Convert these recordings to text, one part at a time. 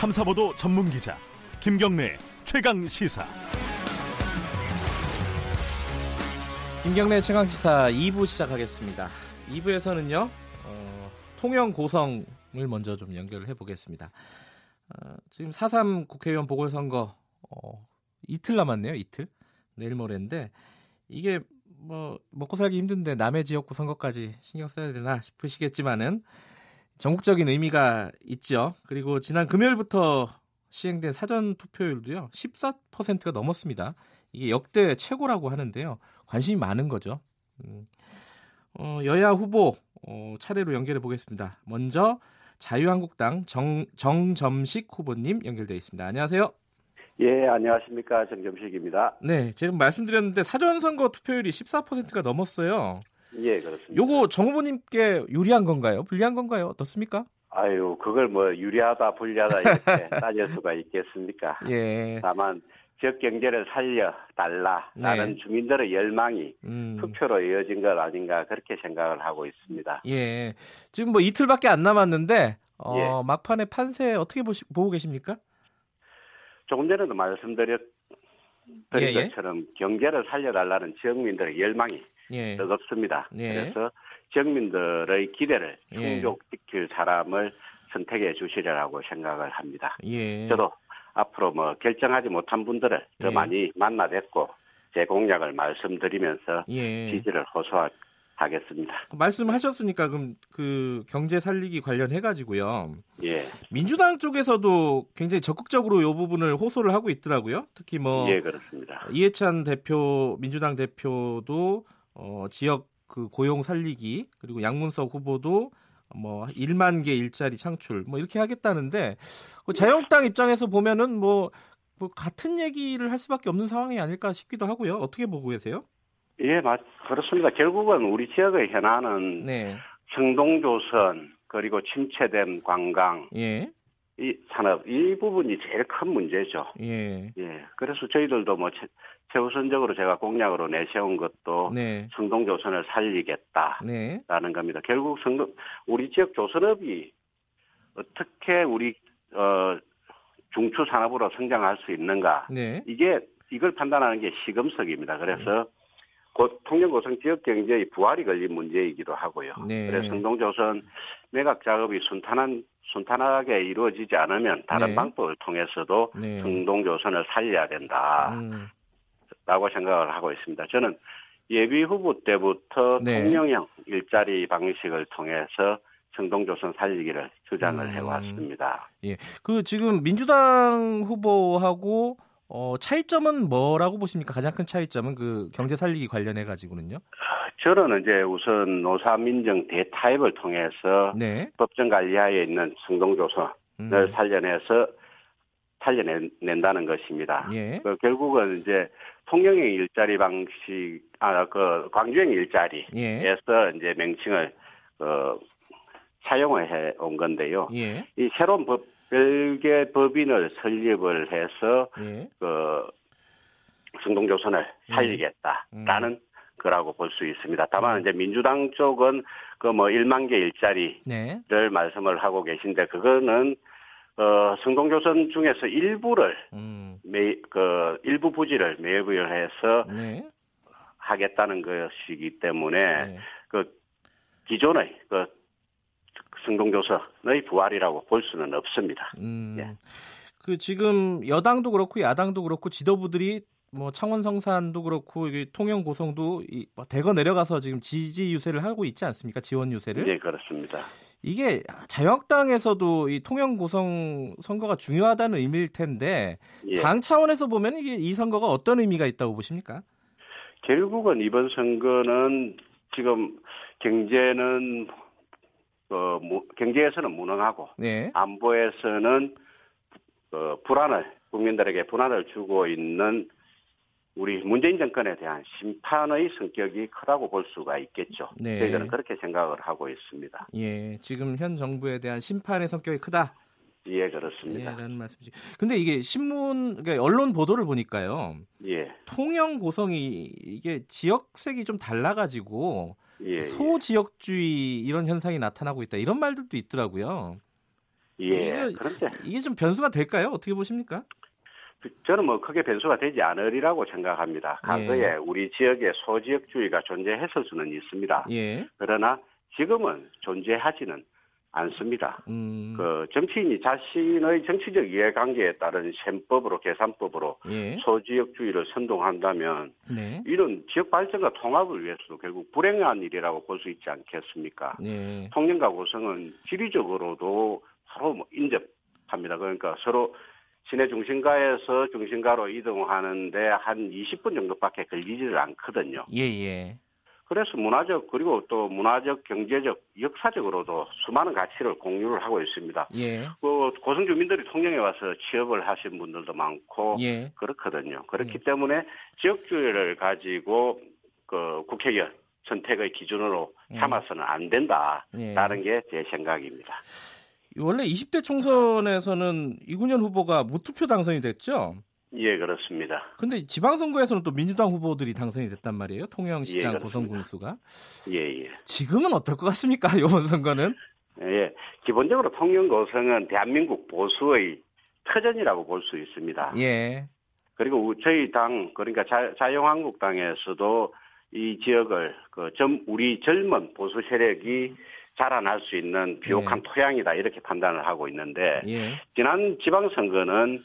탐사보도 전문 기자 김경래 최강 시사. 김경래 최강 시사 2부 시작하겠습니다. 2부에서는요 어, 통영 고성을 먼저 좀 연결을 해보겠습니다. 어, 지금 4.3 국회의원 보궐선거 어, 이틀 남았네요. 이틀 내일 모레인데 이게 뭐 먹고 살기 힘든데 남의 지역구 선거까지 신경 써야 되나 싶으시겠지만은 전국적인 의미가 있죠. 그리고 지난 금요일부터 시행된 사전 투표율도요 14%가 넘었습니다. 이게 역대 최고라고 하는데요. 관심이 많은 거죠. 음, 어, 여야 후보 어, 차례로 연결해 보겠습니다. 먼저 자유한국당 정, 정점식 후보님 연결되어 있습니다. 안녕하세요. 예, 안녕하십니까. 정점식입니다. 네, 지금 말씀드렸는데 사전선거 투표율이 14%가 넘었어요. 예, 그렇습니다. 요거 정 후보님께 유리한 건가요? 불리한 건가요? 어떻습니까? 아유, 그걸 뭐 유리하다, 불리하다 이렇게 따질 수가 있겠습니까? 예. 다만 지역 경제를 살려 달라 네. 주민들의 열망이 음, 투표로 이어진 것 아닌가 그렇게 생각을 하고 있습니다. 예. 지금 뭐 이틀밖에 안 남았는데 어, 예. 막판에 판세 어떻게 보시, 보고 계십니까? 조금 전에도 말씀드렸 예, 예. 것처럼 경제를 살려달라는 지역민들의 열망이 예. 뜨겁습니다. 예. 그래서 지역민들의 기대를 예. 충족시킬 사람을 선택해 주시리라고 생각을 합니다. 예. 저도 앞으로 뭐 결정하지 못한 분들을 더 예. 많이 만나 뵙고 제 공약을 말씀드리면서 예. 지지를 호소하겠습니다. 말씀하셨으니까 그럼 그 경제 살리기 관련해 가지고요. 예, 민주당 쪽에서도 굉장히 적극적으로 이 부분을 호소를 하고 있더라고요. 특히 뭐 예 그렇습니다. 이해찬 대표 민주당 대표도 어, 지역 그 고용 살리기 그리고 양문석 후보도 뭐 1만 개 일자리 창출 뭐 이렇게 하겠다는데 그 자유한국당 입장에서 보면은 뭐, 뭐 같은 얘기를 할 수밖에 없는 상황이 아닐까 싶기도 하고요. 어떻게 보고 계세요? 예, 맞 그렇습니다. 결국은 우리 지역의 현안은 네, 성동조선 그리고 침체된 관광 예, 이 산업 이 부분이 제일 큰 문제죠. 예, 예, 그래서 저희들도 뭐 최, 최우선적으로 제가 공약으로 내세운 것도 네, 성동 조선을 살리겠다. 네, 라는 겁니다. 결국 성동 우리 지역 조선업이 어떻게 우리 어 중추 산업으로 성장할 수 있는가 네, 이게 이걸 판단하는 게 시금석입니다. 그래서 고, 통영고성 지역 경제의 부활이 걸린 문제이기도 하고요. 네. 그래서 성동조선 매각 작업이 순탄한 순탄하게 이루어지지 않으면 다른 네. 방법을 통해서도 네. 성동조선을 살려야 된다 라고 음, 생각을 하고 있습니다. 저는 예비 후보 때부터 네. 통영형 일자리 방식을 통해서 성동조선 살리기를 주장을 음. 해왔습니다. 그 지금 민주당 후보하고 어, 차이점은 뭐라고 보십니까? 가장 큰 차이점은 그 경제 살리기 관련해 가지고는요. 저는 이제 우선 노사민정 대타협을 통해서 네. 법정 관리하에 있는 성동조선을 음, 살려내서 살려낸다는 것입니다. 예. 그 결국은 이제 통영형 일자리 방식, 아, 그 광주형 일자리에서 예. 이제 명칭을 어, 사용을 해 온 건데요. 예. 이 새로운 법, 별개 법인을 설립을 해서 예. 그 성동조선을 예. 살리겠다라는 음. 거라고 볼 수 있습니다. 다만 이제 민주당 쪽은 그 뭐 1만 개 일자리를 네. 말씀을 하고 계신데 그거는 어 성동조선 중에서 일부를 음. 매, 그 일부 부지를 매입을 해서 네. 하겠다는 것이기 때문에 네. 그 기존의 그 성동조선의 부활이라고 볼 수는 없습니다. 음. 예. 그 지금 여당도 그렇고 야당도 그렇고 지도부들이 뭐 창원 성산도 그렇고 이게 통영 고성도 이, 뭐 대거 내려가서 지금 지지 유세를 하고 있지 않습니까? 지원 유세를. 네 그렇습니다. 이게 자유한국당에서도 이 통영 고성 선거가 중요하다는 의미일 텐데 예. 당 차원에서 보면 이게 이 선거가 어떤 의미가 있다고 보십니까? 결국은 이번 선거는 지금 경제는 어, 무- 경제에서는 무능하고 네. 안보에서는 어, 불안을 국민들에게 불안을 주고 있는 우리 문재인 정권에 대한 심판의 성격이 크다고 볼 수가 있겠죠. 네. 저희들은 그렇게 생각을 하고 있습니다. 예, 지금 현 정부에 대한 심판의 성격이 크다. 예, 예, 그렇습니다. 라는 말씀이시. 근데 이게 신문, 그러니까 언론 보도를 보니까요. 예, 통영 고성이 이게 지역색이 좀 달라가지고 예, 예. 소지역주의 이런 현상이 나타나고 있다. 이런 말들도 있더라고요. 예. 이게, 그런데 이게 좀 변수가 될까요? 어떻게 보십니까? 저는 뭐 크게 변수가 되지 않으리라고 생각합니다. 과거에 예. 우리 지역에 소지역주의가 존재했을 수는 있습니다. 예. 그러나 지금은 존재하지는 않습니다. 음. 그 정치인이 자신의 정치적 이해관계에 따른 셈법으로 계산법으로 예. 소지역주의를 선동한다면 네. 이런 지역 발전과 통합을 위해서도 결국 불행한 일이라고 볼 수 있지 않겠습니까? 예. 통영과 고성은 지리적으로도 서로 뭐 인접합니다. 그러니까 서로 시내 중심가에서 중심가로 이동하는데 한 20분 정도밖에 걸리지를 않거든요. 예, 예. 그래서 문화적 그리고 또 문화적, 경제적, 역사적으로도 수많은 가치를 공유를 하고 있습니다. 예. 그 고성 주민들이 통영에 와서 취업을 하신 분들도 많고 예. 그렇거든요. 그렇기 예. 때문에 지역주의를 가지고 그 국회의원 선택의 기준으로 예. 삼아서는 안 된다라는 예. 게제 생각입니다. 원래 20대 총선에서는 이군현 후보가 무투표 당선이 됐죠. 예, 그렇습니다. 근데 지방선거에서는 또 민주당 후보들이 당선이 됐단 말이에요. 통영시장 예, 고성 그렇습니다. 군수가. 예, 예. 지금은 어떨 것 같습니까? 이번 선거는? 예, 기본적으로 통영 고성은 대한민국 보수의 터전이라고 볼 수 있습니다. 예. 그리고 저희 당 그러니까 자, 자유한국당에서도 이 지역을 그 점, 우리 젊은 보수 세력이 자라날 수 있는 비옥한 예. 토양이다 이렇게 판단을 하고 있는데 예. 지난 지방선거는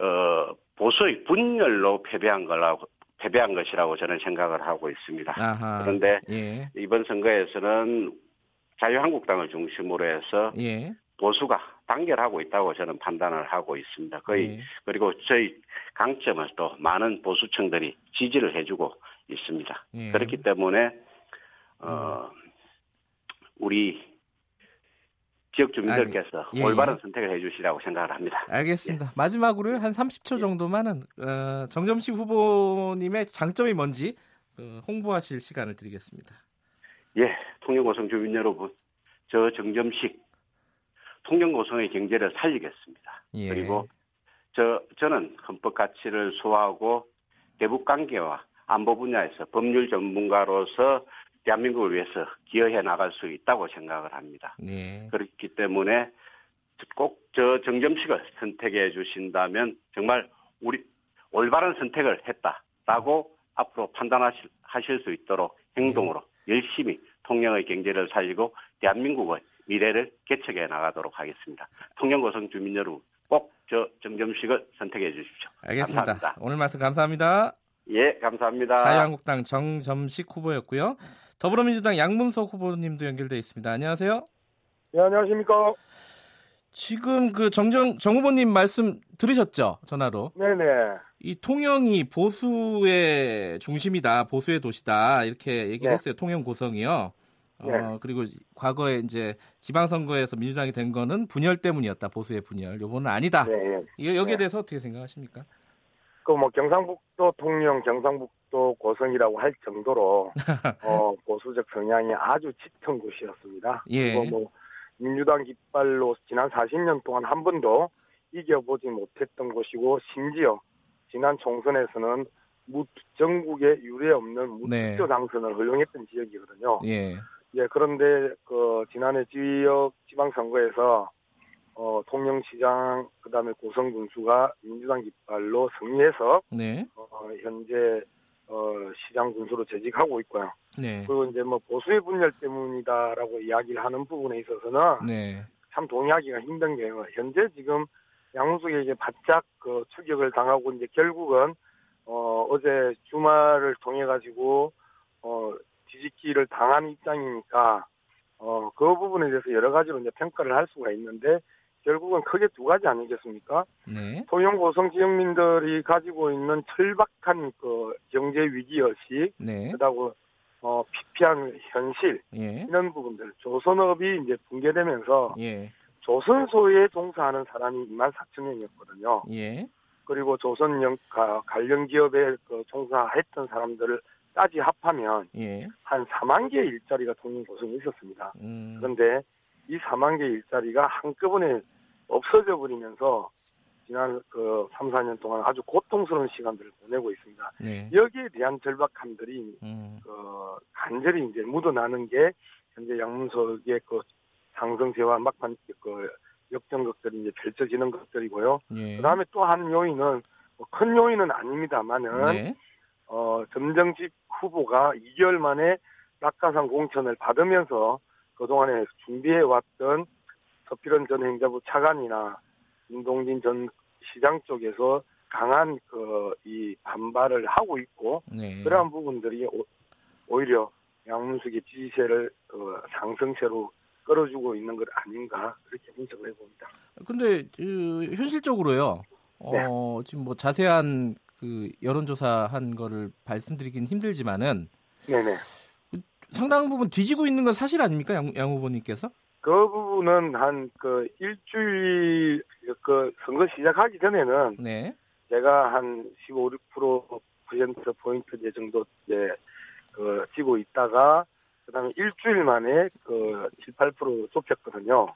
어, 보수의 분열로 패배한 거라고 패배한 것이라고 저는 생각을 하고 있습니다. 아하. 그런데 예. 이번 선거에서는 자유한국당을 중심으로 해서 예. 보수가 단결하고 있다고 저는 판단을 하고 있습니다. 거의 예. 그리고 저희 강점을 또 많은 보수층들이 지지를 해주고 있습니다. 예. 그렇기 때문에 어, 우리 지역 주민들께서 예, 올바른 예. 선택을 해주시라고 생각을 합니다. 알겠습니다. 마지막으로요. 한 30초 정도만은 어, 정점식 후보님의 장점이 뭔지 어, 홍보하실 시간을 드리겠습니다. 예, 통영고성 주민 여러분, 저 정점식 통영고성의 경제를 살리겠습니다. 예. 그리고 저 저는 헌법 가치를 소화하고 대북 관계와 안보 분야에서 법률 전문가로서 대한민국을 위해서 기여해 나갈 수 있다고 생각을 합니다. 예. 그렇기 때문에 꼭 저 정점식을 선택해 주신다면 정말 우리 올바른 선택을 했다라고 앞으로 판단하실 하실 수 있도록 행동으로 열심히 통영의 경제를 살리고 대한민국의 미래를 개척해 나가도록 하겠습니다. 통영 고성 주민 여러분 꼭 저 정점식을 선택해 주십시오. 알겠습니다. 감사합니다. 오늘 말씀 감사합니다. 예, 감사합니다. 자유한국당 정점식 후보였고요. 더불어민주당 양문석 후보님도 연결돼 있습니다. 안녕하세요. 네, 안녕하십니까. 지금 그 정정 정 후보님 말씀 들으셨죠? 전화로. 네네. 이 통영이 보수의 중심이다, 보수의 도시다 이렇게 얘기를 네. 했어요. 통영 고성이요. 어, 네. 그리고 과거에 이제 지방선거에서 민주당이 된 거는 분열 때문이었다, 보수의 분열. 요거는 아니다. 네. 이 여기에 네. 대해서 어떻게 생각하십니까? 그 뭐 경상북도 통영, 경상북 도 고성이라고 할 정도로 어, 보수적 성향이 아주 짙은 곳이었습니다. 예. 그리고 뭐 민주당 깃발로 지난 40년 동안 한 번도 이겨보지 못했던 곳이고 심지어 지난 총선에서는 무, 전국에 유례 없는 무투표 네. 당선을 허용했던 지역이거든요. 예. 예, 그런데 그 지난해 지역 지방선거에서 어, 통영시장 그다음에 고성군수가 민주당 깃발로 승리해서 네. 어, 현재 어, 시장 군수로 재직하고 있고요. 네. 그리고 이제 뭐 보수의 분열 때문이다라고 이야기를 하는 부분에 있어서는 네. 참 동의하기가 힘든 게요. 현재 지금 양문숙에게 바짝 그 추격을 당하고 이제 결국은 어, 어제 주말을 통해 가지고 어, 뒤집기를 당한 입장이니까 어, 그 부분에 대해서 여러 가지로 이제 평가를 할 수가 있는데 결국은 크게 두 가지 아니겠습니까? 네. 소형 고성 지역민들이 가지고 있는 철박한 그 경제 위기 의식, 네. 그다고 어, 피폐한 현실 예. 이런 부분들, 조선업이 이제 붕괴되면서 예. 조선소에 종사하는 사람이 2만 4천 명이었거든요. 예. 그리고 조선 영, 가- 관련 기업에 그 종사했던 사람들을 따지 합하면 예. 한 4만 개의 일자리가 통영 고성에 있었습니다. 음. 그런데 이 4만 개의 일자리가 한꺼번에 없어져 버리면서 지난 그 3, 4년 동안 아주 고통스러운 시간들을 보내고 있습니다. 네. 여기에 대한 절박함들이 음. 그 간절히 이제 묻어나는 게 현재 양문석의 그 상승세와 막판 그 역전극들이 이제 펼쳐지는 것들이고요. 예. 그다음에 또 한 요인은 뭐 큰 요인은 아닙니다만은 네. 어, 점정집 후보가 2개월 만에 낙하산 공천을 받으면서 그동안에 준비해왔던 서필원 전 행자부 차관이나 임동진 전 시장 쪽에서 강한 그 이 반발을 하고 있고 네. 그러한 부분들이 오, 오히려 양문숙의 지지세를 그 상승세로 끌어주고 있는 것 아닌가 그렇게 분석을 해봅니다. 근데 그, 현실적으로요. 어, 지금 뭐 자세한 그 여론조사 한 거를 말씀드리긴 힘들지만은 네네. 상당 부분 뒤지고 있는 건 사실 아닙니까, 양, 양 후보님께서? 그 부분은 한 그 일주일 그 선거 시작하기 전에는 네. 제가 한 15, 6% 퍼센트 포인트 제 정도 이제 그 지고 있다가 그다음에 일주일 만에 그 7, 8% 좁혔거든요.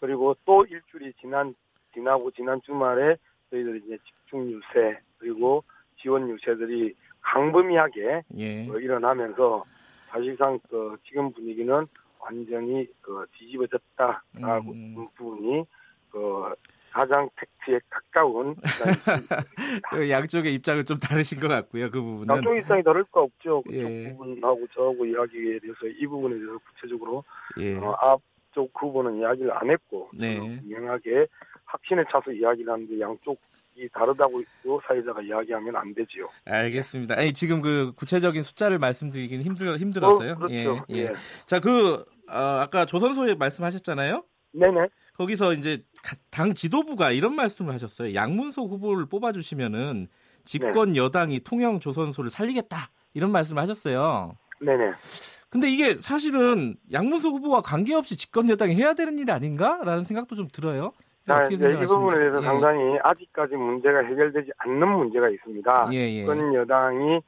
그리고 또 일주일이 지난 지나고 지난 주말에 저희들이 이제 집중 유세 그리고 지원 유세들이 강범위하게 예. 어, 일어나면서 사실상 그 지금 분위기는 완전히 그 뒤집어졌다라고 음. 는 부분이 그 가장 팩트에 가까운 그 양쪽의 입장은 좀 다르신 것 같고요. 그 부분은. 양쪽 입장이 다를 거 없죠. 그쪽 예. 부분하고 저하고 이야기에 대해서 이 부분에 대해서 구체적으로 예. 어, 앞쪽 후보는 이야기를 안 했고 네. 저는 분명하게 확신에 차서 이야기를 하는데 양쪽 이 다르다고 요 사회자가 이야기하면 안 되지요. 알겠습니다. 아니, 지금 그 구체적인 숫자를 말씀드리긴 힘들, 힘들어서요. 어, 그렇죠. 예, 예. 예. 자, 그, 어, 아까 조선소에 말씀하셨잖아요. 네네. 거기서 이제 가- 당 지도부가 이런 말씀을 하셨어요. 양문석 후보를 뽑아주시면은 집권 여당이 통영 조선소를 살리겠다 이런 말씀을 하셨어요. 네네. 근데 이게 사실은 양문석 후보와 관계없이 집권 여당이 해야 되는 일 아닌가라는 생각도 좀 들어요. 자, 어떻게 이제 이. 부분에 대해서 예. 상당히 아직까지 문제가 해결되지 않는 문제가 있습니다. 예, 예. 집권 여당이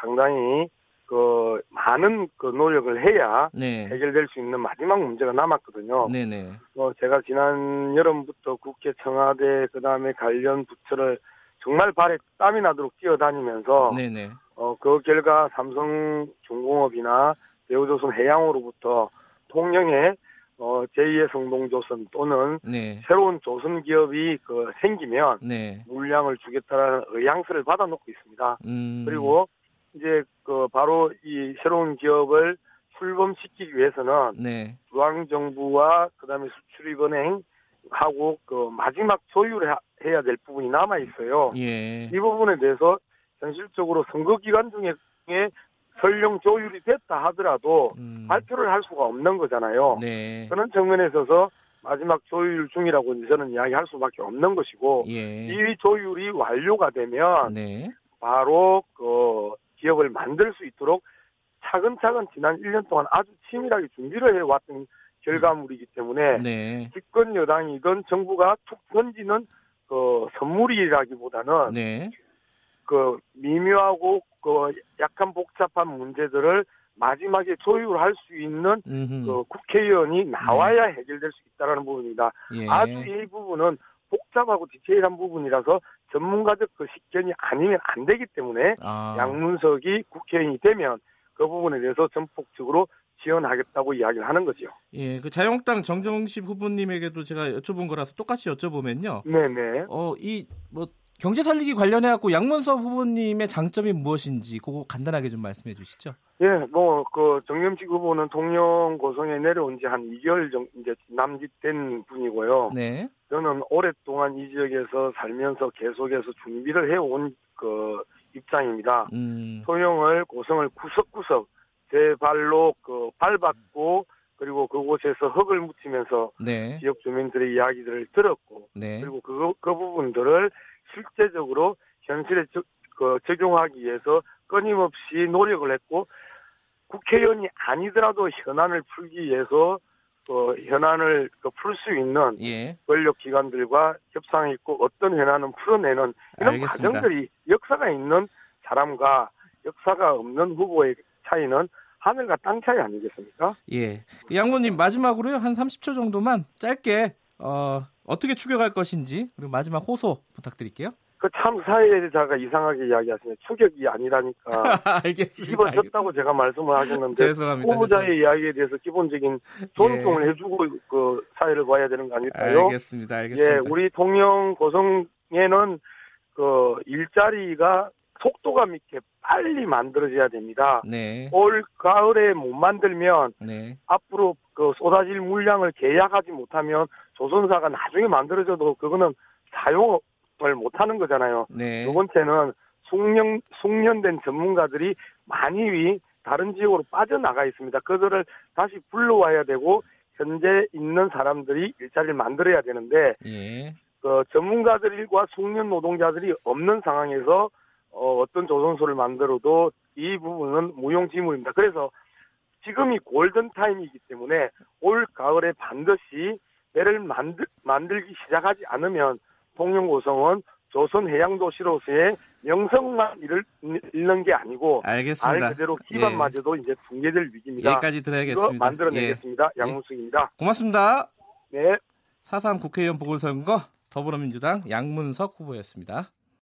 상당히 그 많은 그 노력을 해야 네. 해결될 수 있는 마지막 문제가 남았거든요. 네네. 뭐 제가 지난 여름부터 국회 청와대 그다음에 관련 부처를 정말 발에 땀이 나도록 뛰어다니면서 네네. 어, 그 결과 삼성중공업이나 대우조선 해양으로부터 통영에 어, 제2의 성동조선 또는 네. 새로운 조선 기업이 그 생기면 네. 물량을 주겠다라는 의향서를 받아놓고 있습니다. 음. 그리고 이제 그 바로 이 새로운 기업을 출범시키기 위해서는 네. 중앙 정부와 그다음에 수출입은행 하고 그 마지막 조율을 하- 해야 될 부분이 남아 있어요. 예. 이 부분에 대해서 현실적으로 선거 기간 중에 설령 조율이 됐다 하더라도 음. 발표를 할 수가 없는 거잖아요. 네. 그런 측면에 있어서 마지막 조율 중이라고 이제 저는 이야기할 수밖에 없는 것이고 예. 이 조율이 완료가 되면 네. 바로 그 기업을 만들 수 있도록 차근차근 지난 1년 동안 아주 치밀하게 준비를 해왔던 결과물이기 때문에 네. 집권 여당이든 정부가 툭 던지는 그 선물이라기보다는 네. 그 미묘하고 그 약간 복잡한 문제들을 마지막에 조율할 수 있는 음흠. 그 국회의원이 나와야 해결될 수 있다라는 부분입니다. 예. 아주 이 부분은 복잡하고 디테일한 부분이라서 전문가적 그 식견이 아니면 안 되기 때문에 아. 양문석이 국회의원이 되면 그 부분에 대해서 전폭적으로 지원하겠다고 이야기를 하는 거죠. 예, 그 자유한국당 정정식 후보님에게도 제가 여쭤본 거라서 똑같이 여쭤보면요. 네네. 어, 이 뭐 경제 살리기 관련해 갖고 양문석 후보님의 장점이 무엇인지 그거 간단하게 좀 말씀해 주시죠. 예, 뭐, 그, 정념식 후보는 통영 고성에 내려온 지 한 2개월 정도 이제 남짓된 분이고요. 네. 저는 오랫동안 이 지역에서 살면서 계속해서 준비를 해온 그 입장입니다. 음. 통영을 고성을 구석구석 제 발로 그 밟았고 그리고 그곳에서 흙을 묻히면서 네. 지역 주민들의 이야기들을 들었고 네. 그리고 그, 그 부분들을 실제적으로 현실에 적, 그 적용하기 위해서 끊임없이 노력을 했고 국회의원이 아니더라도 현안을 풀기 위해서 그 현안을 풀수 있는 예. 권력기관들과 협상했고 어떤 현안은 풀어내는 이런 알겠습니다. 과정들이 역사가 있는 사람과 역사가 없는 후보의 차이는 하늘과 땅 차이 아니겠습니까? 예. 그 양모님 마지막으로요. 한 30초 정도만 짧게 어, 어떻게 추격할 것인지 그리고 마지막 호소 부탁드릴게요. 그참 사회자가 이상하게 이야기하시네. 추격이 아니라니까. 알겠습니다. 집어졌다고 제가 말씀을 하셨는데 죄송합니다. 후보자의 이야기에 대해서 기본적인 존중을 해주고 그 사회를 봐야 되는 거 아닐까요? 알겠습니다. 알겠습니다. 예, 우리 통영 고성에는 그 일자리가 속도감 있게 빨리 만들어져야 됩니다. 네. 올 가을에 못 만들면 네. 앞으로 그 쏟아질 물량을 계약하지 못하면 조선사가 나중에 만들어져도 그거는 사용을 못하는 거잖아요. 네. 두 번째는 숙련, 숙련된 전문가들이 많이 다른 지역으로 빠져나가 있습니다. 그들을 다시 불러와야 되고 현재 있는 사람들이 일자리를 만들어야 되는데 예. 그 전문가들과 숙련 노동자들이 없는 상황에서 어, 어떤 조선소를 만들어도 이 부분은 무용지물입니다. 그래서 지금이 골든 타임이기 때문에 올 가을에 반드시 배를 만들, 만들기 시작하지 않으면 통영 고성은 조선 해양 도시로서의 명성만 잃을, 잃는 게 아니고 알겠습니다. 말 그대로 기반마저도 이제 붕괴될 위기입니다. 여기까지 들어야겠습니다. 만들어내겠습니다. 예. 양문숙입니다. 고맙습니다. 네. 4.3 국회의원 보궐선거 더불어민주당 양문석 후보였습니다.